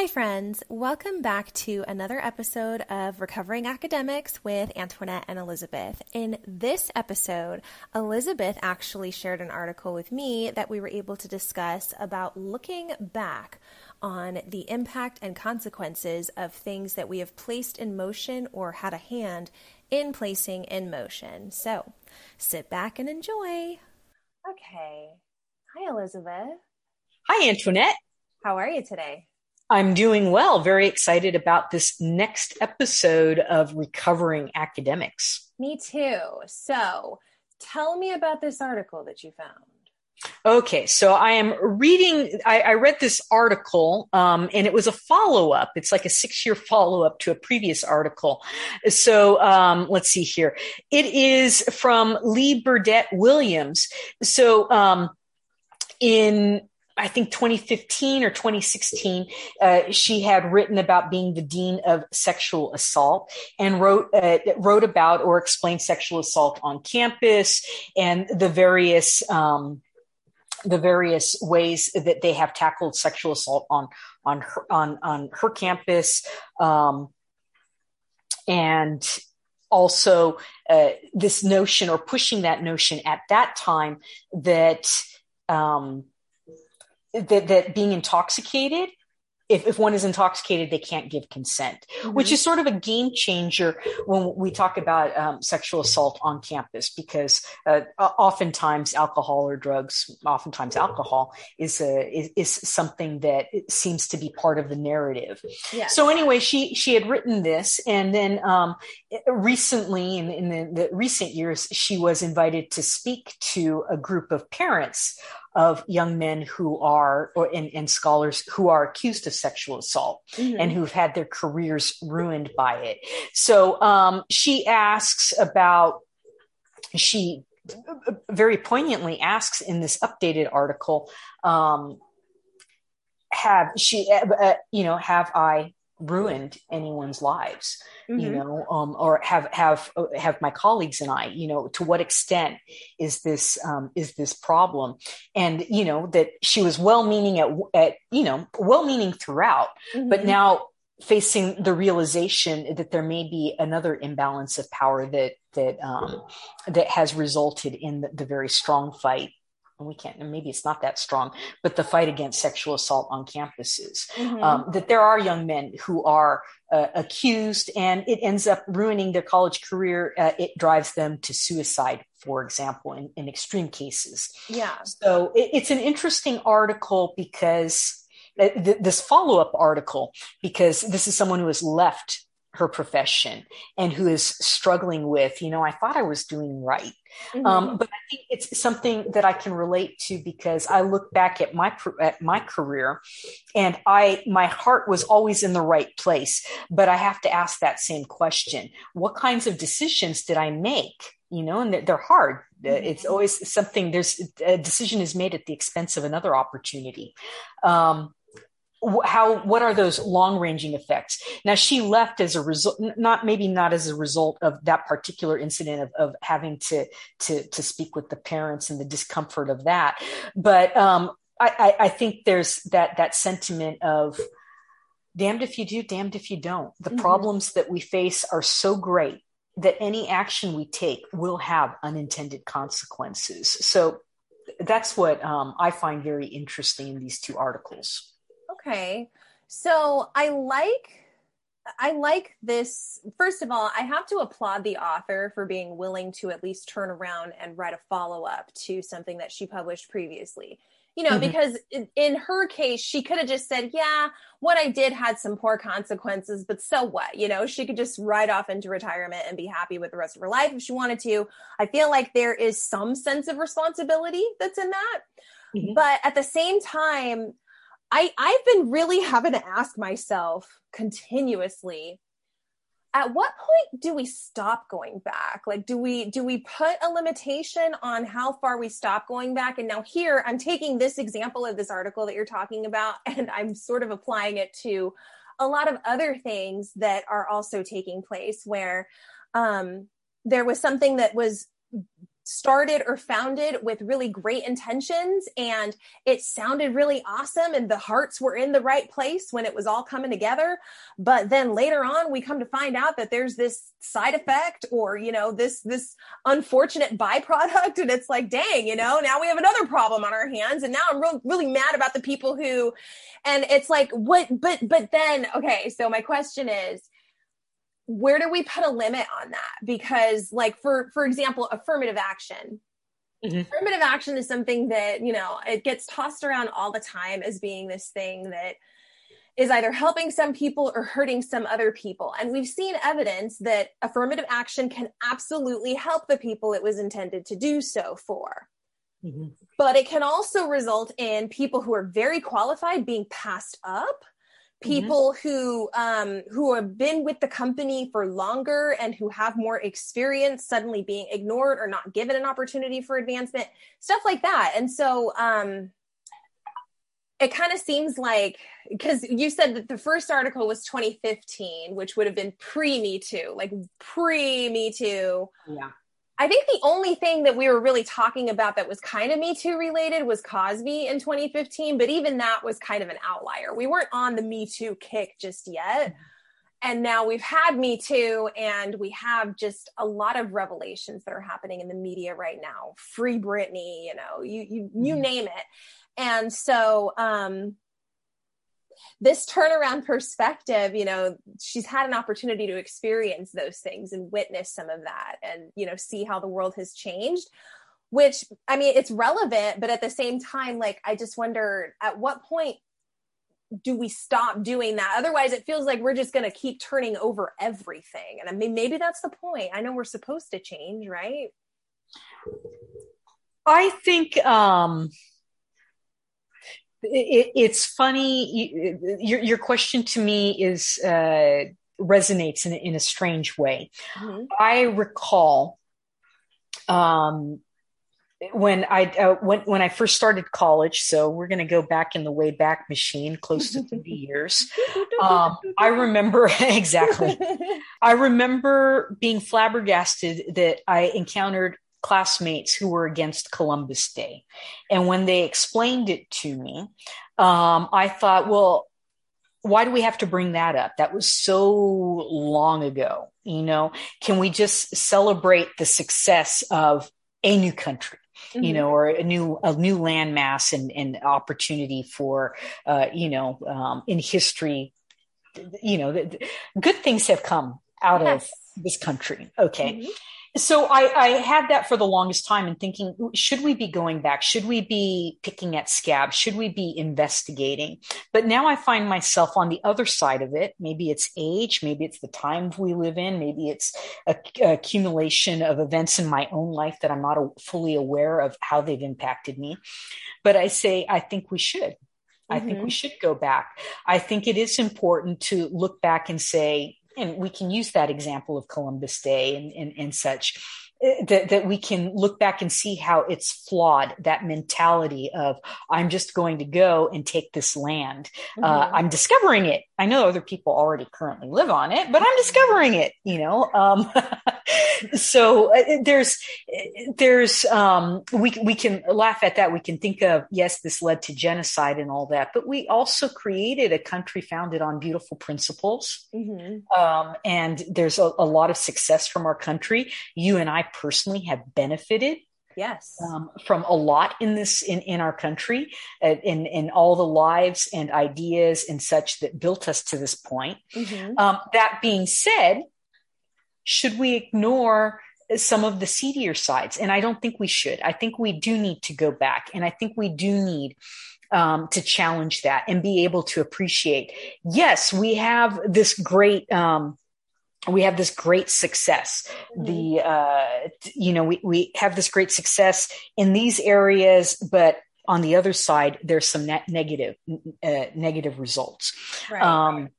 Hi, friends. Welcome back to another episode of Recovering Academics with Antoinette and Elizabeth. In this episode, Elizabeth actually shared an article with me that we were able to discuss about looking back on the impact and consequences of things that we have placed in motion or had a hand in placing in motion. So sit back and enjoy. Okay. Hi, Elizabeth. Hi, Antoinette. How are you today? I'm doing well. Very excited about this next episode of Recovering Academics. Me too. So, tell me about this article that you found. Okay, so I am reading. I, I read this article, um, and it was a follow up. It's like a six year follow up to a previous article. So um, let's see here. It is from Lee Burdette Williams. So um, in I think 2015 or 2016, uh, she had written about being the dean of sexual assault and wrote uh, wrote about or explained sexual assault on campus and the various um, the various ways that they have tackled sexual assault on on her on on her campus um, and also uh, this notion or pushing that notion at that time that um, that, that being intoxicated if, if one is intoxicated, they can't give consent, mm-hmm. which is sort of a game changer when we talk about um, sexual assault on campus, because uh, oftentimes alcohol or drugs, oftentimes alcohol is a is, is something that seems to be part of the narrative. Yes. So anyway, she she had written this, and then um, recently, in, in the, the recent years, she was invited to speak to a group of parents of young men who are or and, and scholars who are accused of sexual assault mm-hmm. and who've had their careers ruined by it so um, she asks about she very poignantly asks in this updated article um, have she uh, uh you know have i ruined anyone's lives mm-hmm. you know um, or have have have my colleagues and i you know to what extent is this um, is this problem and you know that she was well meaning at, at you know well meaning throughout mm-hmm. but now facing the realization that there may be another imbalance of power that that um, that has resulted in the, the very strong fight we can't maybe it's not that strong but the fight against sexual assault on campuses. Mm-hmm. um, that there are young men who are uh, accused and it ends up ruining their college career uh, it drives them to suicide for example in, in extreme cases. Yeah. So it, it's an interesting article because uh, th- this follow-up article because this is someone who has left her profession and who is struggling with, you know, I thought I was doing right. Mm-hmm. Um, but I think it's something that I can relate to because I look back at my at my career, and I my heart was always in the right place. But I have to ask that same question: What kinds of decisions did I make? You know, and they're hard. Mm-hmm. It's always something. There's a decision is made at the expense of another opportunity. Um, how what are those long ranging effects? Now she left as a result not maybe not as a result of that particular incident of, of having to to to speak with the parents and the discomfort of that. But um i i I think there's that that sentiment of damned if you do damned if you don't. The mm-hmm. problems that we face are so great that any action we take will have unintended consequences. So that's what um, i find very interesting in these two articles Okay. So I like I like this. First of all, I have to applaud the author for being willing to at least turn around and write a follow up to something that she published previously. You know, mm-hmm. because in her case, she could have just said, Yeah, what I did had some poor consequences, but so what? You know, she could just ride off into retirement and be happy with the rest of her life if she wanted to. I feel like there is some sense of responsibility that's in that. Mm-hmm. But at the same time, I I've been really having to ask myself continuously at what point do we stop going back? Like do we do we put a limitation on how far we stop going back? And now here i'm taking this example of this article that you're talking about and i'm sort of applying it to a lot of other things that are also taking place where um, there was something that was started or founded with really great intentions and it sounded really awesome and the hearts were in the right place when it was all coming together. But then later on we come to find out that there's this side effect or you know this this unfortunate byproduct and it's like dang you know now we have another problem on our hands and now i'm real, really mad about the people who and it's like what but but then okay so my question is where do we put a limit on that because like for for example affirmative action mm-hmm. affirmative action is something that you know it gets tossed around all the time as being this thing that is either helping some people or hurting some other people and we've seen evidence that affirmative action can absolutely help the people it was intended to do so for mm-hmm. but it can also result in people who are very qualified being passed up. People mm-hmm. who um, who have been with the company for longer and who have more experience suddenly being ignored or not given an opportunity for advancement stuff like that. And so um, it kind of seems like because you said that the first article was 2015 which would have been pre me too like pre me too. Yeah I think the only thing that we were really talking about that was kind of Me Too related was Cosby in 2015, but even that was kind of an outlier. We weren't on the Me Too kick just yet. And now we've had Me Too, and we have just a lot of revelations that are happening in the media right now. Free Britney, you know, you you you mm-hmm. name it. And so um this turnaround perspective, you know, she's had an opportunity to experience those things and witness some of that and, you know, see how the world has changed. Which, I mean, it's relevant, but at the same time, like, I just wonder at what point do we stop doing that? Otherwise, it feels like we're just going to keep turning over everything. And I mean, maybe that's the point. I know we're supposed to change, right? I think, um, it, it's funny. Your, your question to me is uh, resonates in, in a strange way. Mm-hmm. I recall um, when I uh, when when I first started college. So we're going to go back in the way back machine, close to thirty years. Um, I remember exactly. I remember being flabbergasted that I encountered classmates who were against Columbus Day. And when they explained it to me, um, I thought, well, why do we have to bring that up? That was so long ago. You know, can we just celebrate the success of a new country? Mm-hmm. you know, or a new a new landmass and, and opportunity for, uh, you know, um, in history, you know, good things have come out yes. of this country. Okay, mm-hmm so I, I, had that for the longest time and thinking, should we be going back? Should we be picking at scab? Should we be investigating? But now I find myself on the other side of it. Maybe it's age, maybe it's the time we live in, maybe it's a, a accumulation of events in my own life that I'm not a, fully aware of how they've impacted me. But I say, I think we should. I think we mm-hmm. should go back. I think it is important to look back and say, and we can use that example of Columbus Day and, and, and such uh, that, that we can look back and see how it's flawed that mentality of i'm just going to go and take this land uh, mm-hmm. uh, i'm discovering it i know other people already currently live on it but i'm discovering it you know um, so uh, there's there's um, we we can laugh at that. We can think of yes, this led to genocide and all that, but we also created a country founded on beautiful principles, mm-hmm. um, and there's a, a lot of success from our country. You and I personally have benefited yes um, from a lot in this in in our country uh, in in all the lives and ideas and such that built us to this point mm-hmm. um, that being said should we ignore some of the seedier sides? And I don't think we should. I think we do need to go back. And I think we do need um, to challenge that and be able to appreciate. Yes, we have this great. Um, we have this great success. Mm-hmm. The uh, you know we we have this great success in these areas, but on the other side, there's some net negative uh, negative results. Right. Um,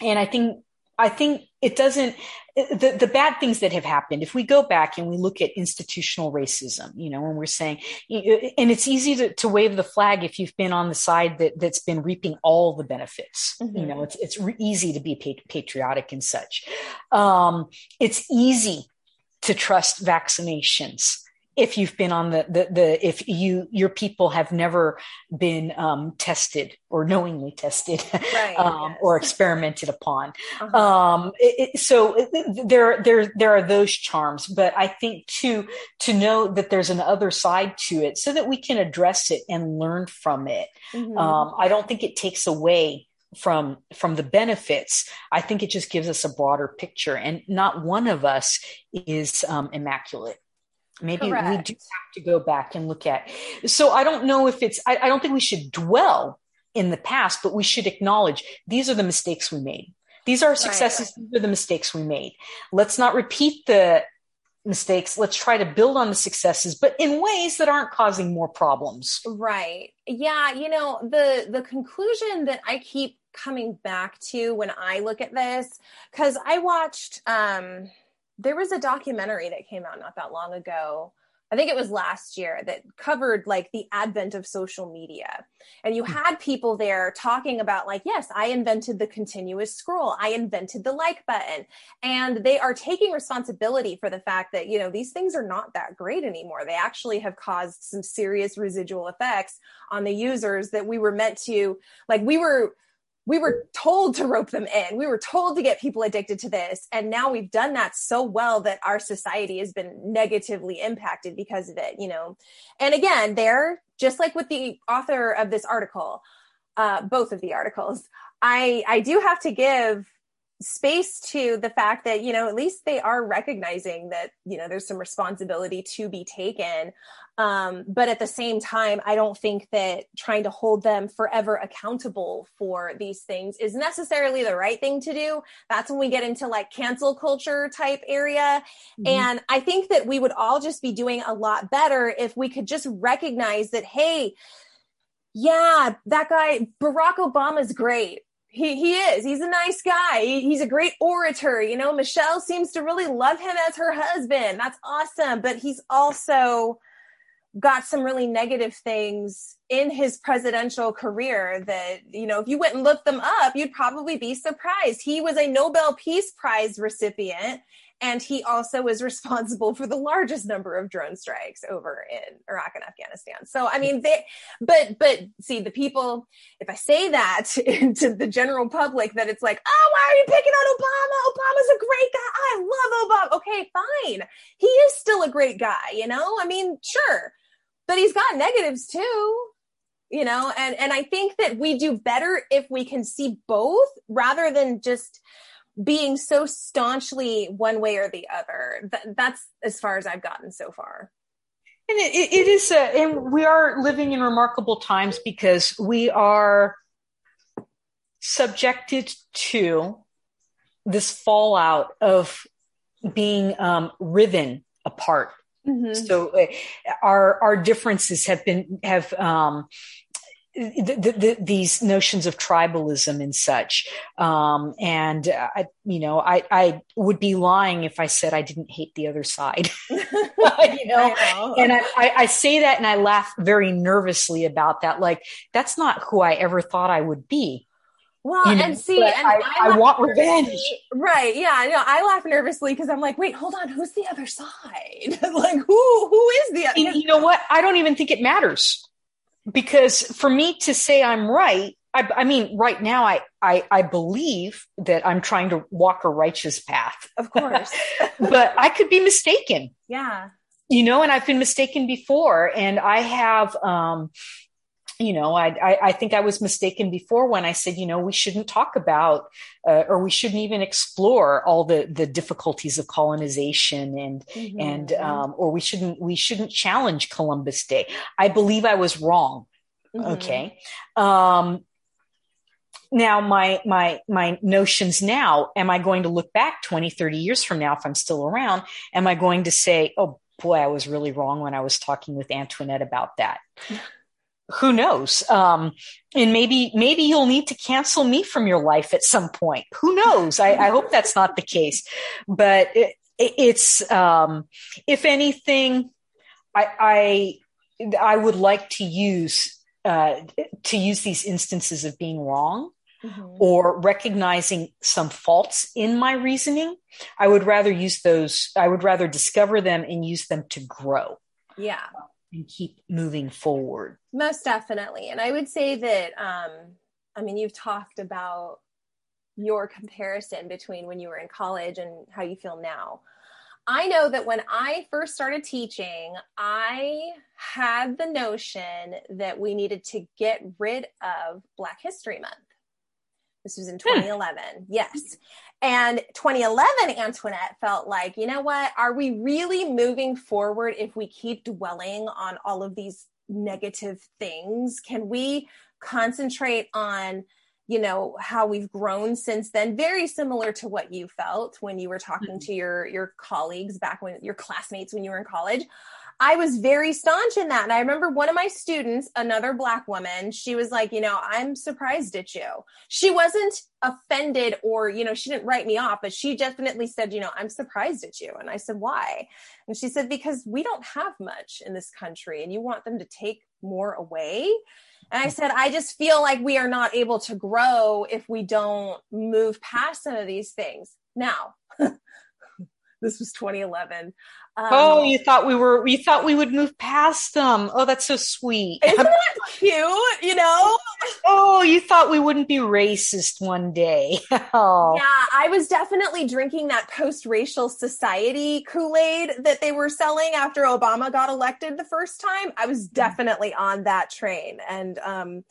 and I think I think it doesn't the, the bad things that have happened if we go back and we look at institutional racism you know when we're saying and it's easy to, to wave the flag if you've been on the side that that's been reaping all the benefits mm-hmm. you know it's it's re- easy to be patriotic and such um, it's easy to trust vaccinations if you've been on the, the, the, if you, your people have never been um, tested or knowingly tested right, um, yes. or experimented upon. Uh-huh. Um, it, it, so it, there, there, there are those charms, but I think to, to know that there's an other side to it so that we can address it and learn from it. Mm-hmm. Um, I don't think it takes away from from the benefits i think it just gives us a broader picture and not one of us is um, immaculate maybe Correct. we do have to go back and look at so i don't know if it's I, I don't think we should dwell in the past but we should acknowledge these are the mistakes we made. These are successes right. these are the mistakes we made. Let's not repeat the mistakes. Let's try to build on the successes but in ways that aren't causing more problems. Right. Yeah you know the the conclusion that i keep coming back to when i look at this because i watched um there was a documentary that came out not that long ago I think it was last year that covered like the advent of social media. And you hmm. had people there talking about, like, yes, I invented the continuous scroll, I invented the like button. And they are taking responsibility for the fact that, you know, these things are not that great anymore. They actually have caused some serious residual effects on the users that we were meant to, like, we were we were told to rope them in. We were told to get people addicted to this. And now we've done that so well that our society has been negatively impacted because of it, you know. And again, there, just like with the author of this article, uh, both of the articles, I I do have to give space to the fact that you know at least they are recognizing that you know there's some responsibility to be taken. Um, but at the same time i don't think that trying to hold them forever accountable for these things is necessarily the right thing to do. That's when we get into like cancel culture type area. Mm-hmm. and i think that we would all just be doing a lot better if we could just recognize that hey yeah, that guy, Barack Obama's great he he is. He's a nice guy. He, he's a great orator. You know, Michelle seems to really love him as her husband. That's awesome. But he's also got some really negative things in his presidential career that, you know, if you went and looked them up, you'd probably be surprised. He was a Nobel Peace Prize recipient and he also is responsible for the largest number of drone strikes over in Iraq and Afghanistan. So, I mean, they, but, but see, the people, if I say that to the general public, that it's like, oh, why are you picking on Obama? Obama's a great guy. I love Obama. Okay, fine. He is still a great guy, you know? I mean, sure. But he's got negatives too you know and and i think that we do better if we can see both rather than just being so staunchly one way or the other. Th- that's as far as I've gotten so far. And it, it is, uh, and we are living in remarkable times because we are subjected to this fallout of being um, riven apart. Mm-hmm. So uh, our our differences have been have um, the, the, these notions of tribalism and such. Um, and I, you know, I, I would be lying if I said I didn't hate the other side. you know, know. and I, I, say that and I laugh very nervously about that. Like that's not who I ever thought I would be. Well, you know, and see, and I, I, I want revenge. Right. Yeah. No, I laugh nervously because I'm like, wait, hold on. Who's the other side? like, who, who is the other? You know what? I don't even think it matters because for me to say I'm right, I, I, mean, right now, I, I, I believe that I'm trying to walk a righteous path. Of course. but I could be mistaken. Yeah. You know, and I've been mistaken before. And I have, um, you know, I, I, I, think I was mistaken before when I said, you know, we shouldn't talk about uh, or we shouldn't even explore all the the difficulties of colonization and mm-hmm. and um, or we shouldn't we shouldn't challenge Columbus Day. I believe I was wrong. Mm-hmm. Okay. Um, now my my my notions now am i going to look back 20 30 years from now if i'm still around am i going to say oh boy i was really wrong when i was talking with antoinette about that who knows? Um, and maybe maybe you'll need to cancel me from your life at some point. Who knows? I, I hope that's not the case. But it, it's um, if anything, I, I I would like to use uh, to use these instances of being wrong. Mm-hmm. Or recognizing some faults in my reasoning, I would rather use those. I would rather discover them and use them to grow Yeah. And keep moving forward. Most definitely. And I would say that, um, I mean, you've talked about your comparison between when you were in college and how you feel now. I know that when I first started teaching, I had the notion that we needed to get rid of Black History Month. This was in 2011. Hmm. Yes. And 2011, Antoinette felt like, you know what? Are we really moving forward if we keep dwelling on all of these negative things? Can we concentrate on you know how we've grown since then very similar to what you felt when you were talking mm-hmm. to your your colleagues back when your classmates when you were in college I was very staunch in that. And I remember one of my students, another black woman, she was like, you know, I'm surprised at you. She wasn't offended or, you know, she didn't write me off, but she definitely said, you know, I'm surprised at you. And I said, why? And she said, because we don't have much in this country and you want them to take more away. And I said, I just feel like we are not able to grow if we don't move past some of these things. Now, this was 2011. Um, oh, you thought we were, you thought we would move past them. Oh, that's so sweet. Isn't that cute? You know? oh, you thought we wouldn't be racist one day. oh. Yeah, I was definitely drinking that post racial society Kool Aid that they were selling after Obama got elected the first time. I was mm. definitely on that train. And, um,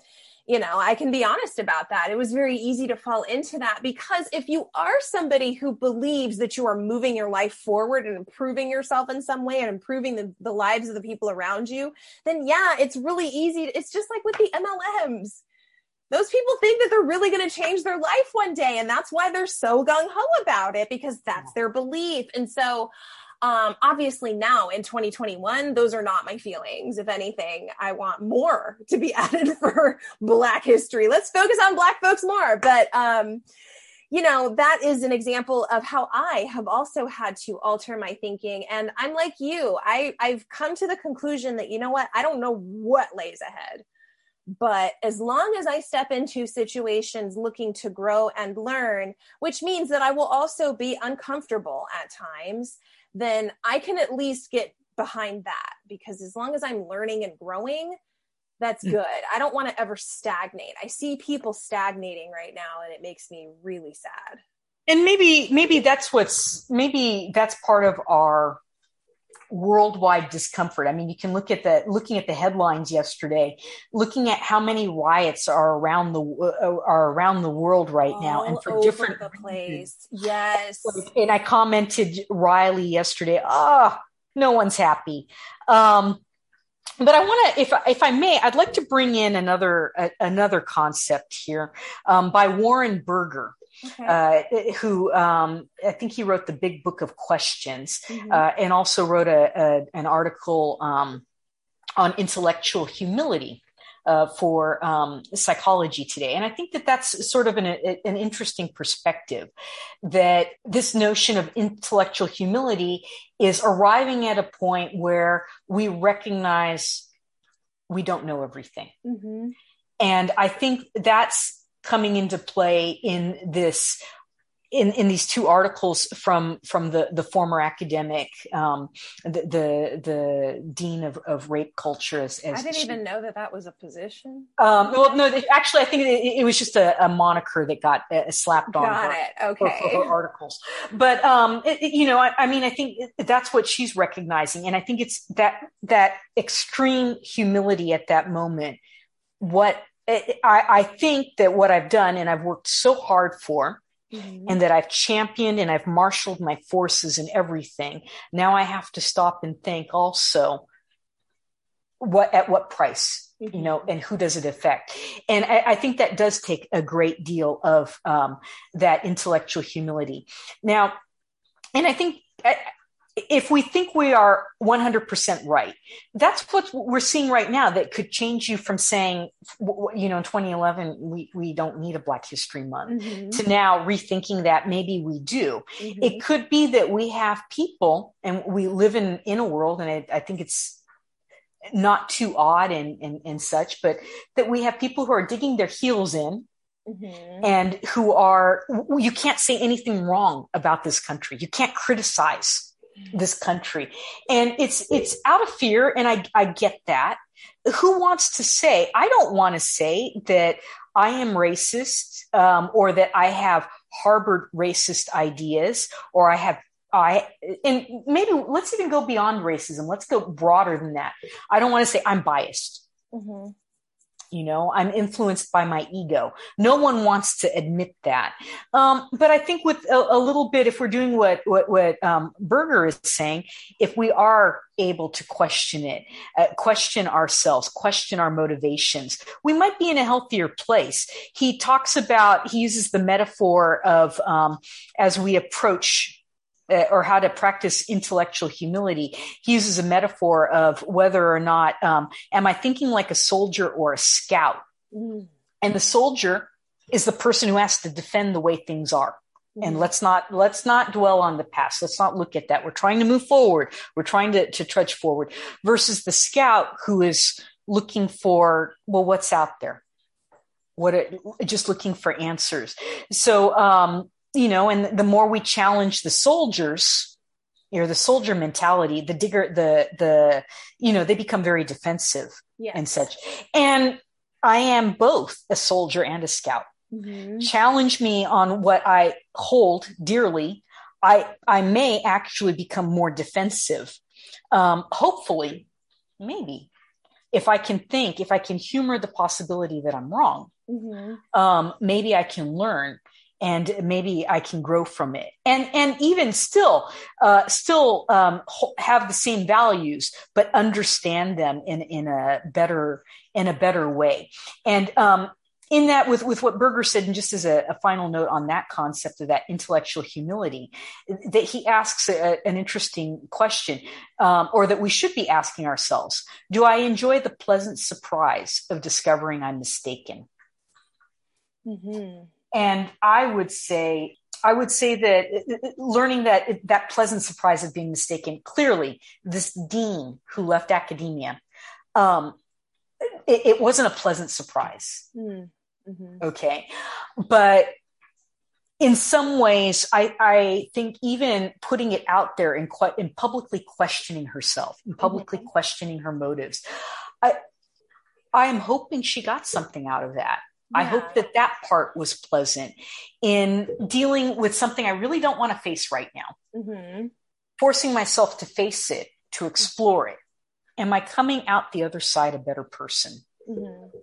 you know, I can be honest about that. It was very easy to fall into that because if you are somebody who believes that you are moving your life forward and improving yourself in some way and improving the, the lives of the people around you, then yeah, it's really easy. It's just like with the MLMs. Those people think that they're really going to change their life one day. And that's why they're so gung ho about it because that's their belief. And so, um, obviously, now in 2021, those are not my feelings. If anything, I want more to be added for Black history. Let's focus on Black folks more. But, um, you know, that is an example of how I have also had to alter my thinking. And I'm like you, I, I've come to the conclusion that, you know what, I don't know what lays ahead. But as long as I step into situations looking to grow and learn, which means that I will also be uncomfortable at times, then I can at least get behind that because as long as I'm learning and growing, that's mm. good. I don't want to ever stagnate. I see people stagnating right now and it makes me really sad. And maybe maybe that's what's maybe that's part of our worldwide discomfort. I mean, you can look at the looking at the headlines yesterday, looking at how many riots are around the uh, are around the world right All now, and for different the place. Yes. And I commented Riley yesterday. Ah, oh, no one's happy. Um, but I want to, if if I may, I'd like to bring in another uh, another concept here um, by Warren Berger okay. uh, who um, I think he wrote the Big Book of Questions, mm-hmm. uh, and also wrote a, a an article um, on intellectual humility. Uh, for um, psychology today. And I think that that's sort of an, an interesting perspective that this notion of intellectual humility is arriving at a point where we recognize we don't know everything. Mm-hmm. And I think that's coming into play in this in, in these two articles from from the the former academic um, the, the, the dean of, of rape culture as, as I didn't she, even know that that was a position. Um, well, no, actually, I think it, it was just a, a, moniker that got uh, slapped on got her, it. Okay. For, for her articles. But um, it, you know, I, I mean, I think that's what she's recognizing, and I think it's that that extreme humility at that moment. What I, I think that what I've done and I've worked so hard for, Mm-hmm. and that I've championed and I've marshaled my forces and everything. Now I have to stop and think also what at what price, mm-hmm. you know, and who does it affect? And I, I, think that does take a great deal of um, that intellectual humility. Now, and I think if we think we are 100% right, that's what we're seeing right now that could change you from saying, you know, in 2011, we, we don't need a Black History Month mm-hmm. to now rethinking that maybe we do. Mm-hmm. It could be that we have people and we live in, in a world, and I, I think it's not too odd and, and, and such, but that we have people who are digging their heels in Mm-hmm. and who are you can't say anything wrong about this country you can't criticize this country. And it's it's out of fear and I I get that. Who wants to say I don't want to say that I am racist um, or that I have harbored racist ideas or I have I and maybe let's even go beyond racism. Let's go broader than that. I don't want to say I'm biased. Mm-hmm. You know, I'm influenced by my ego. No one wants to admit that. Um, but I think with a, a, little bit, if we're doing what what, what um, Berger is saying, if we are able to question it, uh, question ourselves, question our motivations, we might be in a healthier place. He talks about he uses the metaphor of um, as we approach uh, or how to practice intellectual humility. He uses a metaphor of whether or not um, am I thinking like a soldier or a scout? Mm. And the soldier is the person who has to defend the way things are. Mm. And let's not let's not dwell on the past. Let's not look at that. We're trying to move forward. We're trying to, to trudge forward. Versus the scout who is looking for well, what's out there? What it, just looking for answers. So um, you know, and the more we challenge the soldiers, you know, the soldier mentality, the digger, the, the, you know, they become very defensive yes. and such. And I am both a soldier and a scout. Mm-hmm. Challenge me on what I hold dearly. I, I may actually become more defensive. Um, hopefully, maybe if I can think, if I can humor the possibility that I'm wrong, mm-hmm. um, maybe I can learn and maybe I can grow from it. And and even still, uh, still um, have the same values, but understand them in in a better in a better way. And um, in that, with with what Berger said, and just as a, a, final note on that concept of that intellectual humility, that he asks a, an interesting question, um, or that we should be asking ourselves: Do I enjoy the pleasant surprise of discovering I'm mistaken? Mm-hmm and I would say, I would say that learning that that pleasant surprise of being mistaken. Clearly, this dean who left academia, um, it, it, wasn't a pleasant surprise. Mm-hmm. Okay, but in some ways, I, I, think even putting it out there and, in publicly questioning herself, and publicly mm-hmm. questioning her motives, I, I am hoping she got something out of that. Yeah. I hope that that part was pleasant in dealing with something I really don't want to face right now. Mm-hmm. Forcing myself to face it, to explore it. Am I coming out the other side a better person? Mm-hmm.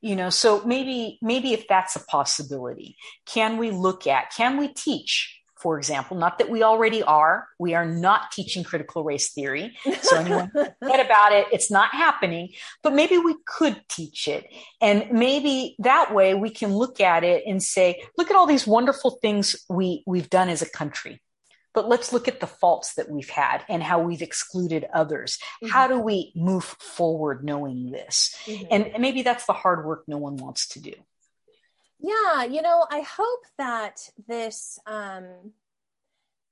You know, so maybe, maybe if that's a possibility, can we look at, can we teach for example, not that we already are. We are not teaching critical race theory. So anyone forget about it. It's not happening, but maybe we could teach it. And maybe that way we can look at it and say, look at all these wonderful things we, we've done as a country. But let's look at the faults that we've had and how we've excluded others. Mm-hmm. How do we move forward knowing this? Mm-hmm. And maybe that's the hard work no one wants to do. Yeah, you know, I hope that this um,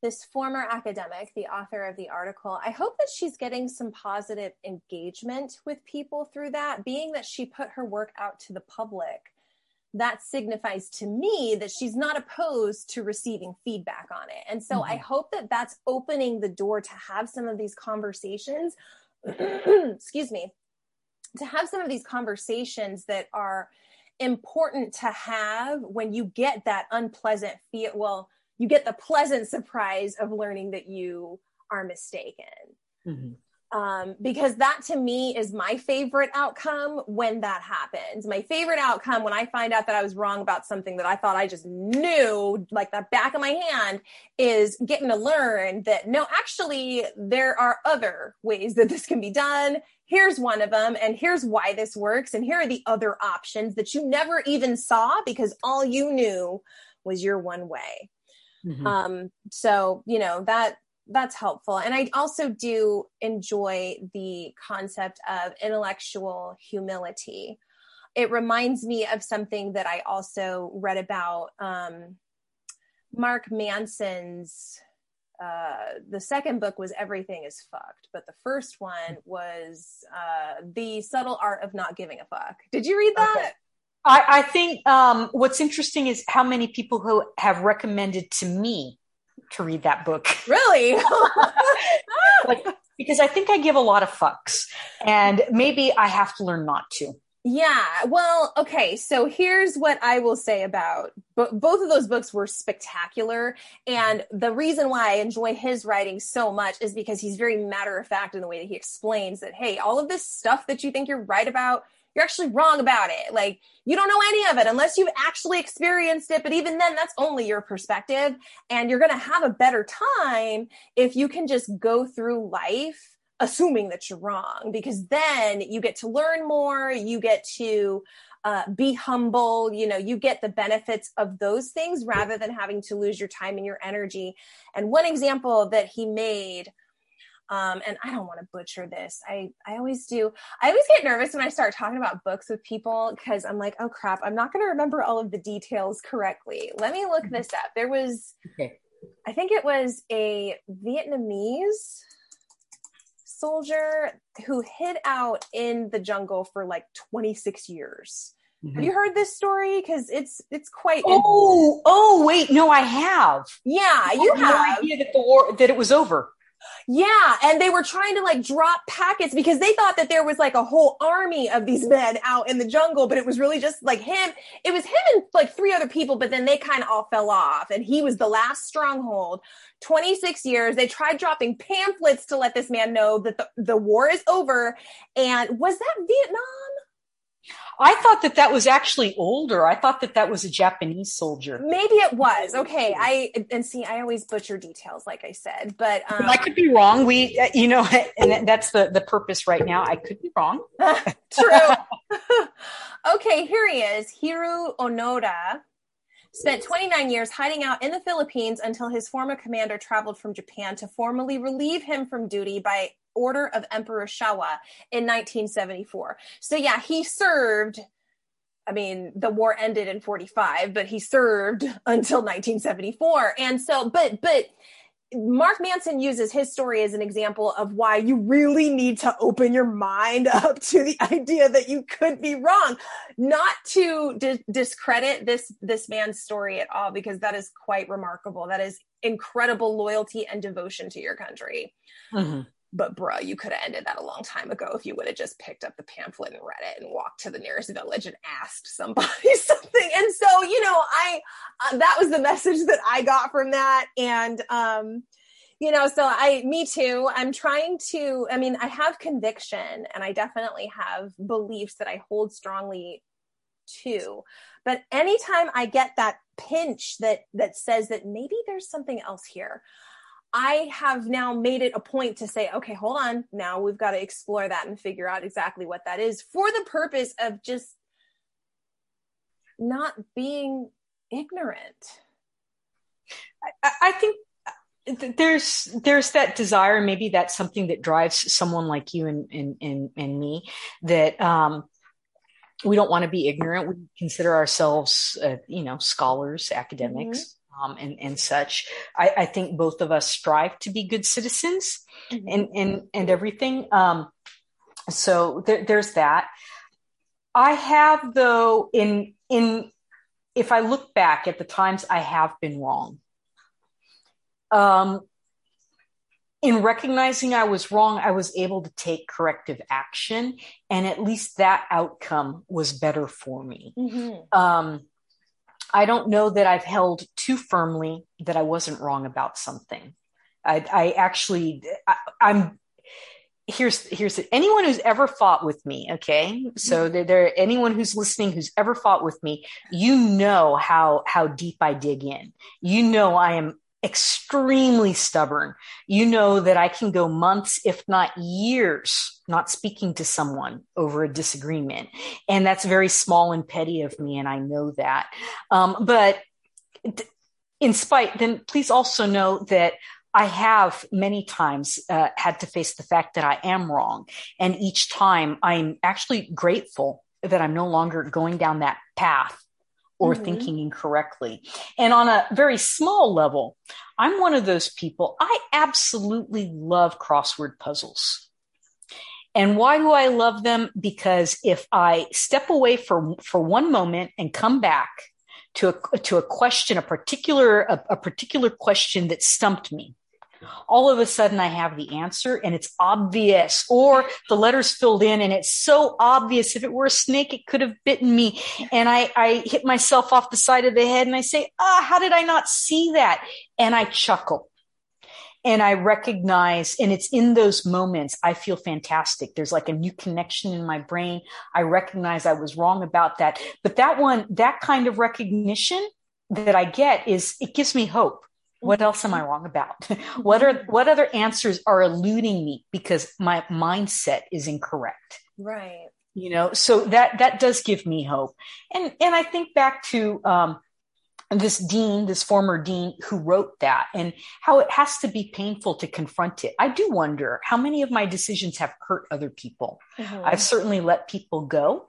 this former academic, the author of the article, I hope that she's getting some positive engagement with people through that. Being that she put her work out to the public, that signifies to me that she's not opposed to receiving feedback on it. And so mm-hmm. I hope that that's opening the door to have some of these conversations. excuse me, to have some of these conversations that are important to have when you get that unpleasant feel well you get the pleasant surprise of learning that you are mistaken mm-hmm. Um, because that to me is my favorite outcome when that happens. My favorite outcome when i find out that i was wrong about something that i thought i just knew like the back of my hand is getting to learn that no actually there are other ways that this can be done. Here's one of them and here's why this works and here are the other options that you never even saw because all you knew was your one way. Mm-hmm. um so you know that that's helpful and i also do enjoy the concept of intellectual humility it reminds me of something that i also read about um mark manson's uh, the second book was Everything is Fucked, but the first one was uh, The Subtle Art of Not Giving a Fuck. Did you read that? Okay. I, I, think um, what's interesting is how many people who have recommended to me to read that book. Really? like, because I think I give a lot of fucks, and maybe I have to learn not to. Yeah. Well, okay. So here's what I will say about but both of those books were spectacular. And the reason why I enjoy his writing so much is because he's very matter of fact in the way that he explains that, hey, all of this stuff that you think you're right about, you're actually wrong about it. Like you don't know any of it unless you've actually experienced it. But even then, that's only your perspective. And you're going to have a better time if you can just go through life assuming that you're wrong because then you get to learn more you get to uh, be humble you know you get the benefits of those things rather than having to lose your time and your energy and one example that he made um, and I don't want to butcher this. I, I always do. I always get nervous when I start talking about books with people because I'm like, oh crap, I'm not going to remember all of the details correctly. Let me look mm-hmm. this up. There was, okay. I think it was a Vietnamese soldier who hid out in the jungle for like 26 years. Mm-hmm. Have you heard this story? Because it's it's quite. Oh, oh, wait, no, I have. Yeah, you have. No idea that the war that it was over. Yeah, and they were trying to like drop packets because they thought that there was like a whole army of these men out in the jungle, but it was really just like him. It was him and like three other people, but then they kind of all fell off, and he was the last stronghold. 26 years. They tried dropping pamphlets to let this man know that the, the war is over. And was that Vietnam? I thought that that was actually older. I thought that that was a Japanese soldier. Maybe it was. Okay. I and see. I always butcher details, like I said, but um, I could be wrong. We, you know, and that's the the purpose right now. I could be wrong. True. okay, here he is, Hiroo Onoda. Spent 29 years hiding out in the Philippines until his former commander traveled from Japan to formally relieve him from duty by order of Emperor Showa in 1974. So yeah, he served I mean, the war ended in 45, but he served until 1974. And so but but Mark Manson uses his story as an example of why you really need to open your mind up to the idea that you could be wrong, not to di- discredit this this man's story at all because that is quite remarkable. That is incredible loyalty and devotion to your country. Mm-hmm but bruh, you could have ended that a long time ago if you would have just picked up the pamphlet and read it and walked to the nearest village and asked somebody something. And so, you know, I uh, that was the message that I got from that. And um, you know, so I, me too. I'm trying to. I mean, I have conviction, and I definitely have beliefs that I hold strongly to. But anytime I get that pinch that that says that maybe there's something else here I have now made it a point to say, okay, hold on. Now we've got to explore that and figure out exactly what that is for the purpose of just not being ignorant. I, I think uh, there's there's that desire maybe that's something that drives someone like you and and and, and me that um we don't want to be ignorant we consider ourselves uh, you know scholars academics mm-hmm um, and, and such. I, I, think both of us strive to be good citizens mm-hmm. and, and, and everything. Um, so there, there's that. I have though in, in, if I look back at the times I have been wrong, um, in recognizing I was wrong, I was able to take corrective action, and at least that outcome was better for me. Mm-hmm. Um, I don't know that I've held too firmly that I wasn't wrong about something. I, I actually, I, am here's here's the, anyone who's ever fought with me. Okay, so mm-hmm. there, there anyone who's listening who's ever fought with me, you know how how deep I dig in. You know I am extremely stubborn. You know that I can go months, if not years, not speaking to someone over a disagreement. And that's very small and petty of me. And I know that. Um, but in spite, then please also know that I have many times uh, had to face the fact that I am wrong. And each time I'm actually grateful that I'm no longer going down that path or mm-hmm. thinking incorrectly. And on a very small level, I'm one of those people. I absolutely love crossword puzzles. And why do I love them? Because if I step away for, for one moment and come back to a, to a question, a particular, a, a particular question that stumped me all of a sudden I have the answer and it's obvious, or the letter's filled in and it's so obvious. If it were a snake, it could have bitten me. And I, I hit myself off the side of the head and I say, ah, oh, how did I not see that? And I chuckle and I recognize, and it's in those moments I feel fantastic. There's like a new connection in my brain. I recognize I was wrong about that. But that one, that kind of recognition that I get is it gives me hope what else am I wrong about? what are what other answers are eluding me because my mindset is incorrect? Right. You know, so that that does give me hope. And and I think back to um, this dean, this former dean who wrote that, and how it has to be painful to confront it. I do wonder how many of my decisions have hurt other people. Mm-hmm. I've certainly let people go.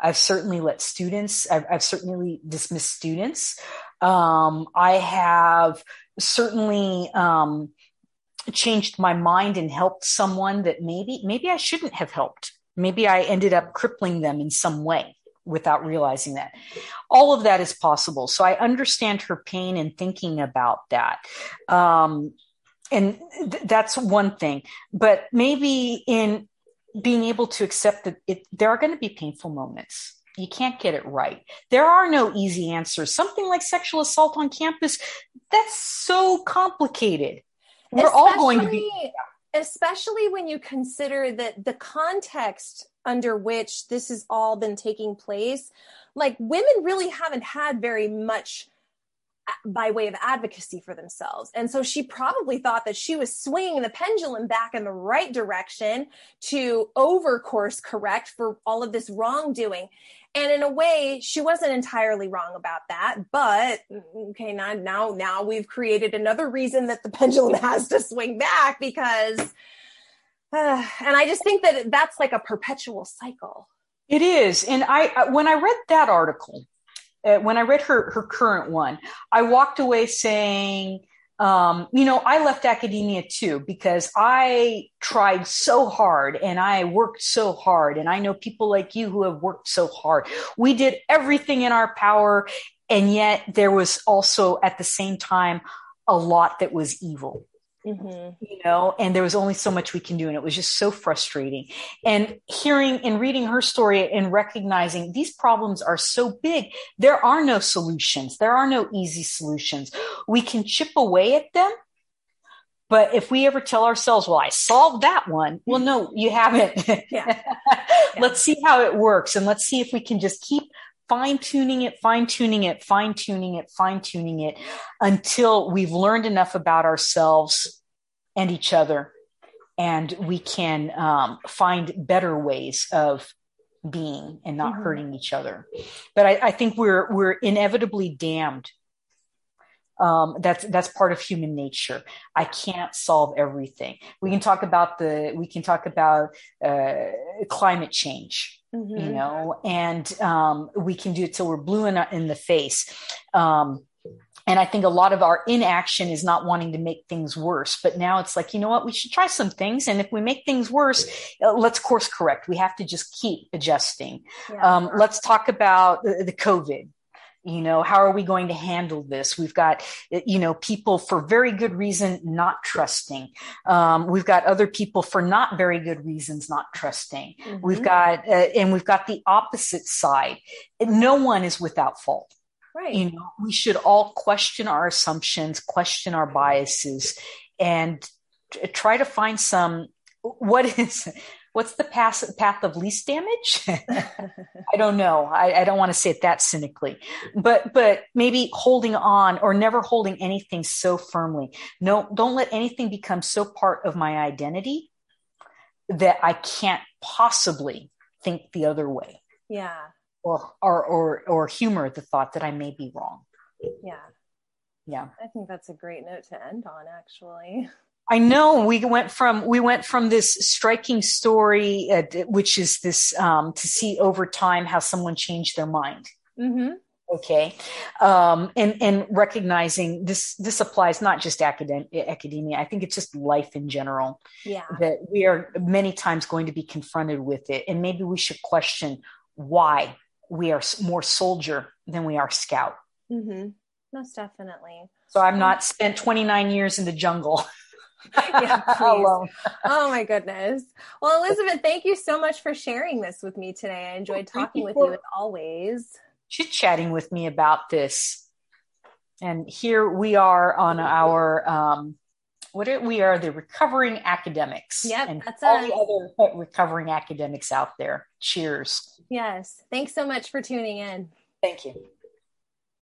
I've certainly let students, I've, I've certainly dismissed students. Um, I have certainly um, changed my mind and helped someone that maybe maybe I shouldn't have helped. Maybe I ended up crippling them in some way without realizing that. All of that is possible. So I understand her pain and thinking about that. Um, and th- that's one thing. But maybe in being able to accept that it, there are going to be painful moments you can't get it right. There are no easy answers. Something like sexual assault on campus, that's so complicated. We're especially, all going to be. Especially when you consider that the context under which this has all been taking place, like women really haven't had very much uh, by way of advocacy for themselves. And so she probably thought that she was swinging the pendulum back in the right direction to over course correct for all of this wrongdoing. And in a way, she wasn't entirely wrong about that. But okay, now now now we've created another reason that the pendulum has to swing back because uh, and I just think that that's like a perpetual cycle. It is. And I when I read that article, uh, when I read her her current one, I walked away saying, um, you know, I left academia too because I tried so hard and I worked so hard, and I know people like you who have worked so hard. We did everything in our power, and yet there was also at the same time a lot that was evil. Mm-hmm. you know and there was only so much we can do and it was just so frustrating and hearing and reading her story and recognizing these problems are so big there are no solutions there are no easy solutions we can chip away at them but if we ever tell ourselves well i solved that one well no you haven't yeah. yeah. let's see how it works and let's see if we can just keep fine tuning it, fine tuning it, fine tuning it, fine tuning it until we've learned enough about ourselves and each other and we can um, find better ways of being and not mm-hmm. hurting each other. But I, I, think we're we're inevitably damned. Um, that's that's part of human nature. I can't solve everything. We can talk about the we can talk about uh, climate change mm-hmm. you know, and um, we can do it till we're blue in, in the face. Um, and I think a lot of our inaction is not wanting to make things worse. But now it's like, you know what? We should try some things. And if we make things worse, uh, let's course correct. We have to just keep adjusting. Yeah. Um, let's talk about the, the COVID you know how are we going to handle this? We've got you know people for very good reason not trusting. Um, we've got other people for not very good reasons not trusting. Mm-hmm. we've got uh, and we've got the opposite side. No one is without fault. Right. You know we should all question our assumptions question our biases and try to find some what is what's the path, path of least damage? I don't know. I, I don't want to say it that cynically, but but maybe holding on or never holding anything so firmly. No, don't let anything become so part of my identity that I can't possibly think the other way. Yeah. Or or or or humor the thought that I may be wrong. Yeah. Yeah. I think that's a great note to end on actually. I know we went from we went from this striking story, uh, which is this um, to see over time how someone changed their mind. Mm-hmm. Okay, um, and and recognizing this this applies not just academic academia. I think it's just life in general. Yeah, that we are many times going to be confronted with it, and maybe we should question why we are more soldier than we are scout. Mm-hmm. Most definitely. So I'm not spent 29 years in the jungle. yeah, alone. oh my goodness. Well, Elizabeth, thank you so much for sharing this with me today. I enjoyed talking you with you as always. Chit chatting with me about this. And here we are on our um, what are, we are the recovering academics. Yep, and that's all us. the other recovering academics out there. Cheers. Yes. Thanks so much for tuning in. Thank you.